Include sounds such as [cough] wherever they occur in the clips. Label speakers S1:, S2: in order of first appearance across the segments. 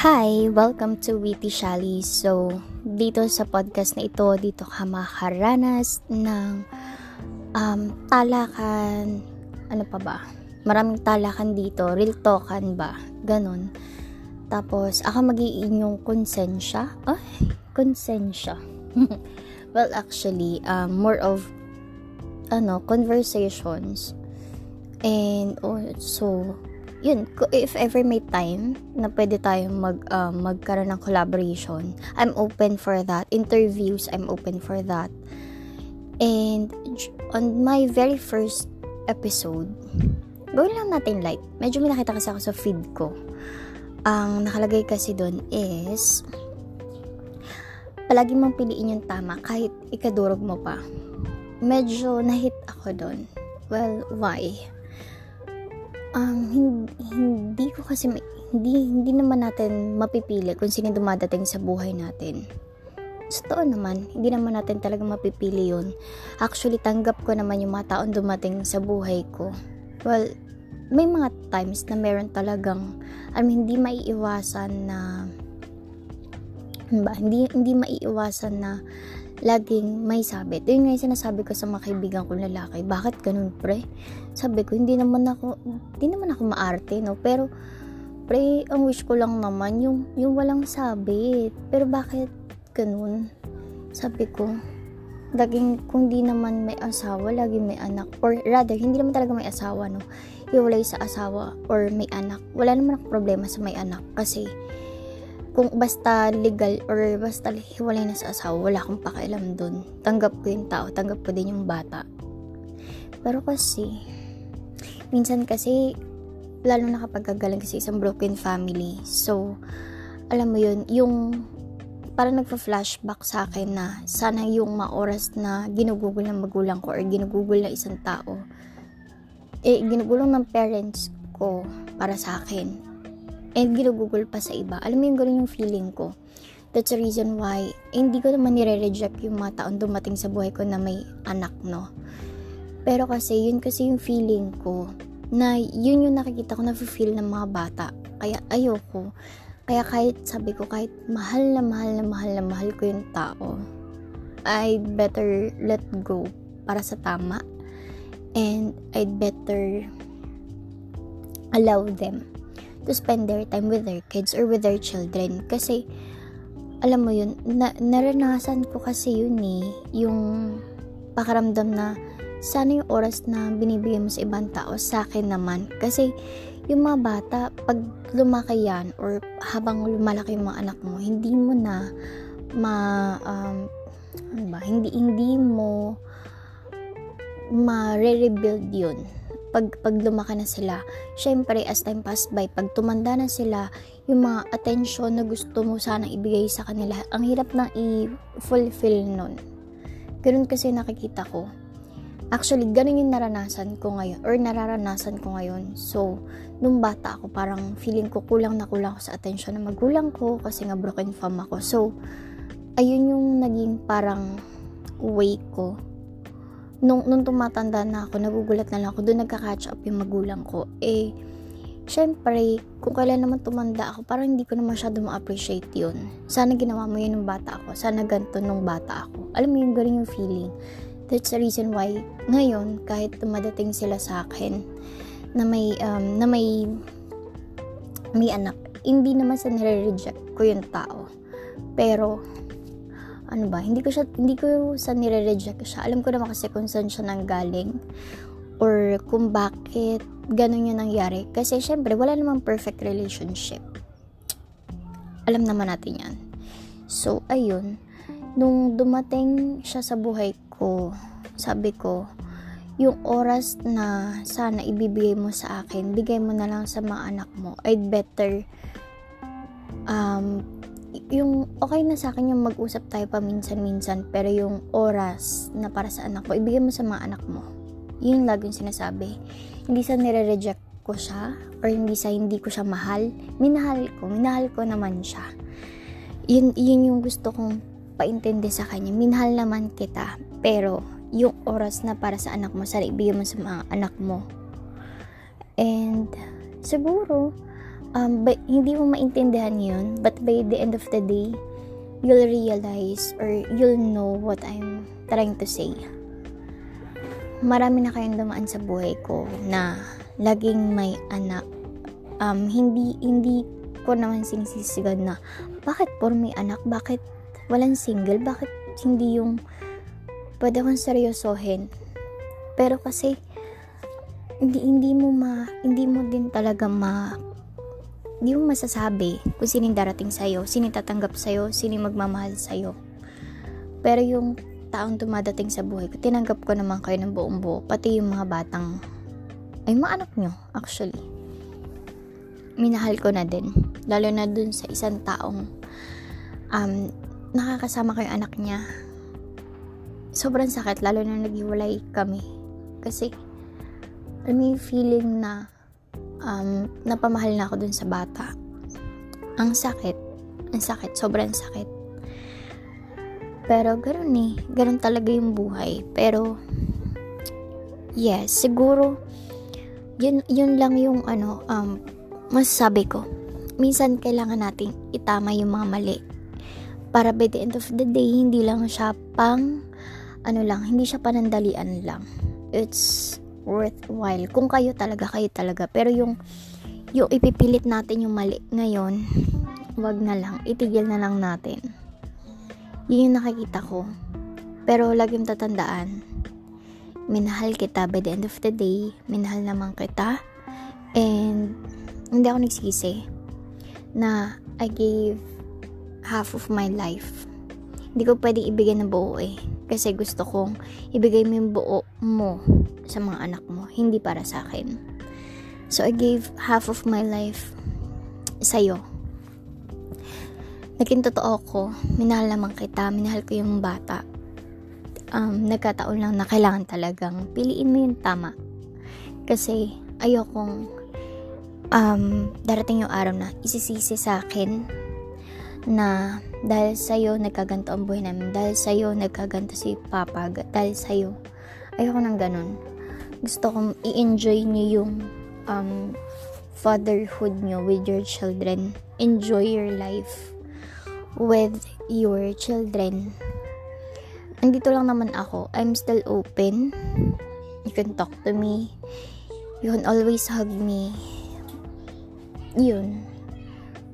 S1: Hi! Welcome to Witty Shally. So, dito sa podcast na ito, dito ka makaranas ng um, talakan, ano pa ba? Maraming talakan dito, real talkan ba? Ganon. Tapos, ako magiin yung konsensya. Ay, konsensya. [laughs] well, actually, um, more of, ano, conversations. And also, yun, if ever may time na pwede tayong mag, uh, magkaroon ng collaboration, I'm open for that. Interviews, I'm open for that. And on my very first episode, gawin lang natin light. Medyo may nakita kasi ako sa feed ko. Ang nakalagay kasi doon is, palagi mong piliin yung tama kahit ikadurog mo pa. Medyo nahit ako doon. Well, why? Um, hindi, hindi ko kasi hindi hindi naman natin mapipili kung sino dumadating sa buhay natin. Sa totoo naman, hindi naman natin talaga mapipili yun. Actually, tanggap ko naman yung mga taong dumating sa buhay ko. Well, may mga times na meron talagang, I mean, hindi maiiwasan na, hindi, hindi maiiwasan na laging may sabit. Yun nga yung sinasabi ko sa mga kaibigan kong lalaki. Bakit ganun, pre? Sabi ko, hindi naman ako, hindi naman ako maarte, no? Pero, pre, ang wish ko lang naman, yung, yung walang sabit. Pero bakit ganun? Sabi ko, laging, kung di naman may asawa, laging may anak. Or rather, hindi naman talaga may asawa, no? Iwalay sa asawa or may anak. Wala naman ako problema sa may anak. Kasi, kung basta legal or basta hiwalay na sa asawa, wala akong pakialam dun. Tanggap ko yung tao, tanggap ko din yung bata. Pero kasi, minsan kasi, lalo na kapag gagaling kasi isang broken family. So, alam mo yun, yung parang nagpa-flashback sa akin na sana yung mga oras na ginugugol ng magulang ko or ginugugol na isang tao, eh, ginugulong ng parents ko para sa akin and ginugugol pa sa iba. Alam mo yung ganun yung feeling ko. That's the reason why eh, hindi ko naman nire-reject yung mga taong dumating sa buhay ko na may anak, no? Pero kasi, yun kasi yung feeling ko na yun yung nakikita ko na feel ng mga bata. Kaya ayoko. Kaya kahit sabi ko, kahit mahal na mahal na mahal na mahal ko yung tao, I better let go para sa tama. And I'd better allow them to spend their time with their kids or with their children. Kasi, alam mo yun, na, naranasan ko kasi yun eh, yung pakaramdam na sana yung oras na binibigay mo sa ibang tao sa akin naman. Kasi, yung mga bata, pag lumaki yan or habang lumalaki yung mga anak mo, hindi mo na ma, um, ano ba, hindi, hindi mo ma-rebuild yun pag, pag lumaki na sila, syempre as time pass by, pag tumanda na sila, yung mga attention na gusto mo sana ibigay sa kanila, ang hirap na i-fulfill nun. Ganun kasi nakikita ko. Actually, ganun yung naranasan ko ngayon, or nararanasan ko ngayon. So, nung bata ako, parang feeling ko kulang na kulang ako sa attention ng magulang ko, kasi nga broken fam ako. So, ayun yung naging parang way ko nung, nung tumatanda na ako, nagugulat na lang ako, doon nagka-catch up yung magulang ko. Eh, syempre, kung kailan naman tumanda ako, parang hindi ko na masyado ma-appreciate yun. Sana ginawa mo yun nung bata ako. Sana ganito nung bata ako. Alam mo yung galing yung feeling. That's the reason why, ngayon, kahit tumadating sila sa akin, na may, um, na may, may anak, hindi naman sa nire-reject ko yung tao. Pero, ano ba, hindi ko siya, hindi ko sa nire-reject siya. Alam ko naman kasi kung saan siya nanggaling or kung bakit ganun yung nangyari. Kasi syempre, wala namang perfect relationship. Alam naman natin yan. So, ayun. Nung dumating siya sa buhay ko, sabi ko, yung oras na sana ibibigay mo sa akin, bigay mo na lang sa mga anak mo. I'd better um, yung okay na sa akin yung mag-usap tayo paminsan-minsan pero yung oras na para sa anak mo, ibigay mo sa mga anak mo. Yun laging sinasabi. Hindi sa nire-reject ko siya or hindi sa hindi ko siya mahal. Minahal ko, minahal ko naman siya. Yun, yun yung gusto kong paintindi sa kanya. Minahal naman kita pero yung oras na para sa anak mo, sana ibigay mo sa mga anak mo. And siguro, um, but hindi mo maintindihan yun, but by the end of the day, you'll realize or you'll know what I'm trying to say. Marami na kayong dumaan sa buhay ko na laging may anak. Um, hindi, hindi ko naman sinisisigan na bakit puro may anak? Bakit walang single? Bakit hindi yung pwede kong seryosohin? Pero kasi hindi hindi mo ma hindi mo din talaga ma hindi mo masasabi kung sino darating sa'yo, sino tatanggap sa'yo, sino magmamahal sa'yo. Pero yung taong dumadating sa buhay ko, tinanggap ko naman kayo ng buong buo, pati yung mga batang, ay mga anak nyo, actually. Minahal ko na din, lalo na dun sa isang taong um, nakakasama ko yung anak niya. Sobrang sakit, lalo na naghiwalay kami. Kasi, yung feeling na um, napamahal na ako dun sa bata. Ang sakit. Ang sakit. Sobrang sakit. Pero, ganoon eh. Ganoon talaga yung buhay. Pero, yes, siguro, yun, yun lang yung, ano, um, masasabi ko. Minsan, kailangan nating itama yung mga mali. Para by the end of the day, hindi lang siya pang, ano lang, hindi siya panandalian lang. It's worthwhile. Kung kayo talaga, kayo talaga. Pero yung, yung ipipilit natin yung mali ngayon, wag na lang. Itigil na lang natin. Yun yung nakikita ko. Pero laging tatandaan, minahal kita by the end of the day. Minahal naman kita. And, hindi ako nagsisi na I gave half of my life. Hindi ko pwedeng ibigay ng buo eh. Kasi gusto kong ibigay mo yung buo mo sa mga anak mo, hindi para sa akin. So, I gave half of my life sa'yo. Naging totoo ko, minahal naman kita, minahal ko yung bata. Um, nagkataon lang na kailangan talagang piliin mo yung tama. Kasi, ayokong um, darating yung araw na isisisi sa akin na dahil sa'yo nagkaganto ang buhay namin, dahil sa'yo nagkaganto si Papa, dahil sa'yo, ayoko nang ganun gusto kong i-enjoy niyo yung um, fatherhood niyo with your children. Enjoy your life with your children. Andito lang naman ako. I'm still open. You can talk to me. You can always hug me. Yun.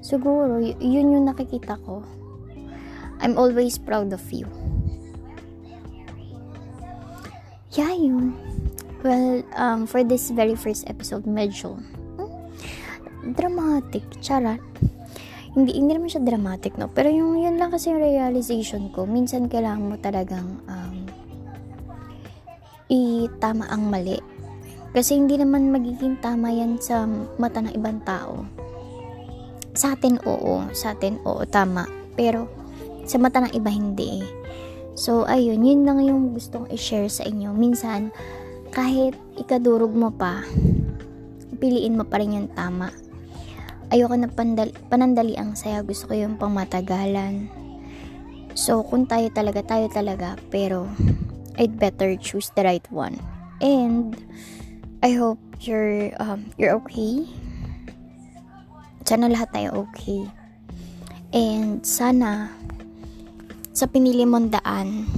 S1: Siguro, yun yung nakikita ko. I'm always proud of you. Yeah, yun. Well, um, for this very first episode, medyo hmm, dramatic, charat. Hindi, hindi naman siya dramatic, no? Pero yung, yun lang kasi yung realization ko. Minsan kailangan mo talagang um, itama ang mali. Kasi hindi naman magiging tama yan sa mata ng ibang tao. Sa atin, oo. Sa atin, oo, tama. Pero, sa mata ng iba, hindi So, ayun, yun lang yung gustong i-share sa inyo. Minsan, kahit ikadurog mo pa, piliin mo pa rin yung tama. Ayoko na pandal- panandali ang saya. Gusto ko yung pangmatagalan. So, kung tayo talaga, tayo talaga. Pero, I'd better choose the right one. And, I hope you're, um, you're okay. Sana lahat tayo okay. And, sana, sa pinili mong daan,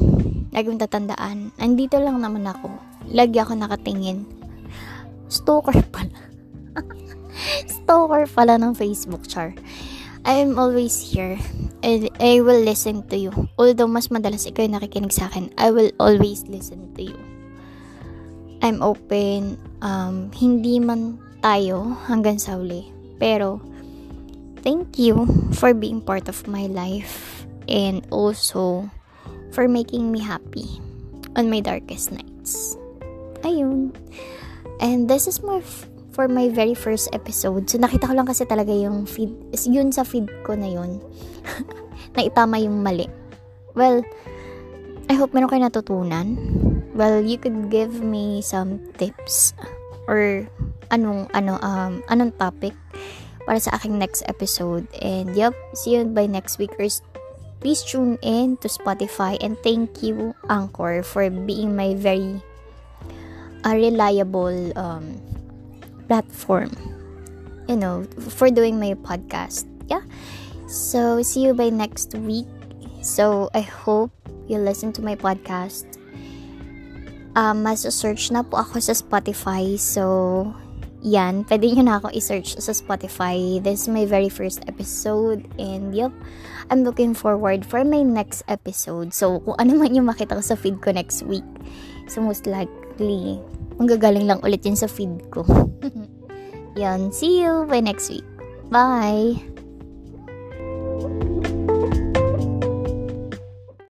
S1: lagi mong tatandaan, andito lang naman ako lagi ako nakatingin. Stalker [laughs] pala. Stalker pala ng Facebook, char. I am always here and I will listen to you. Although mas madalas ikaw yung nakikinig sa akin, I will always listen to you. I'm open. Um, hindi man tayo hanggang sa uli. Pero, thank you for being part of my life and also for making me happy on my darkest nights ayun. And this is f- for my very first episode. So, nakita ko lang kasi talaga yung feed, yun sa feed ko na yun. [laughs] na itama yung mali. Well, I hope meron kayo natutunan. Well, you could give me some tips or anong ano um anong topic para sa aking next episode. And yep, see you by next week. Or please tune in to Spotify and thank you Anchor for being my very a reliable um, platform you know, for doing my podcast. Yeah. So, see you by next week. So, I hope you listen to my podcast. Um, mas search na po ako sa Spotify. So, yan. Pwede nyo na ako i-search sa Spotify. This is my very first episode. And, yep. I'm looking forward for my next episode. So, kung ano man yung makita ko sa feed ko next week. So, most likely, manggagaling lang ulit yun sa feed ko. [laughs] yan. See you by next week. Bye!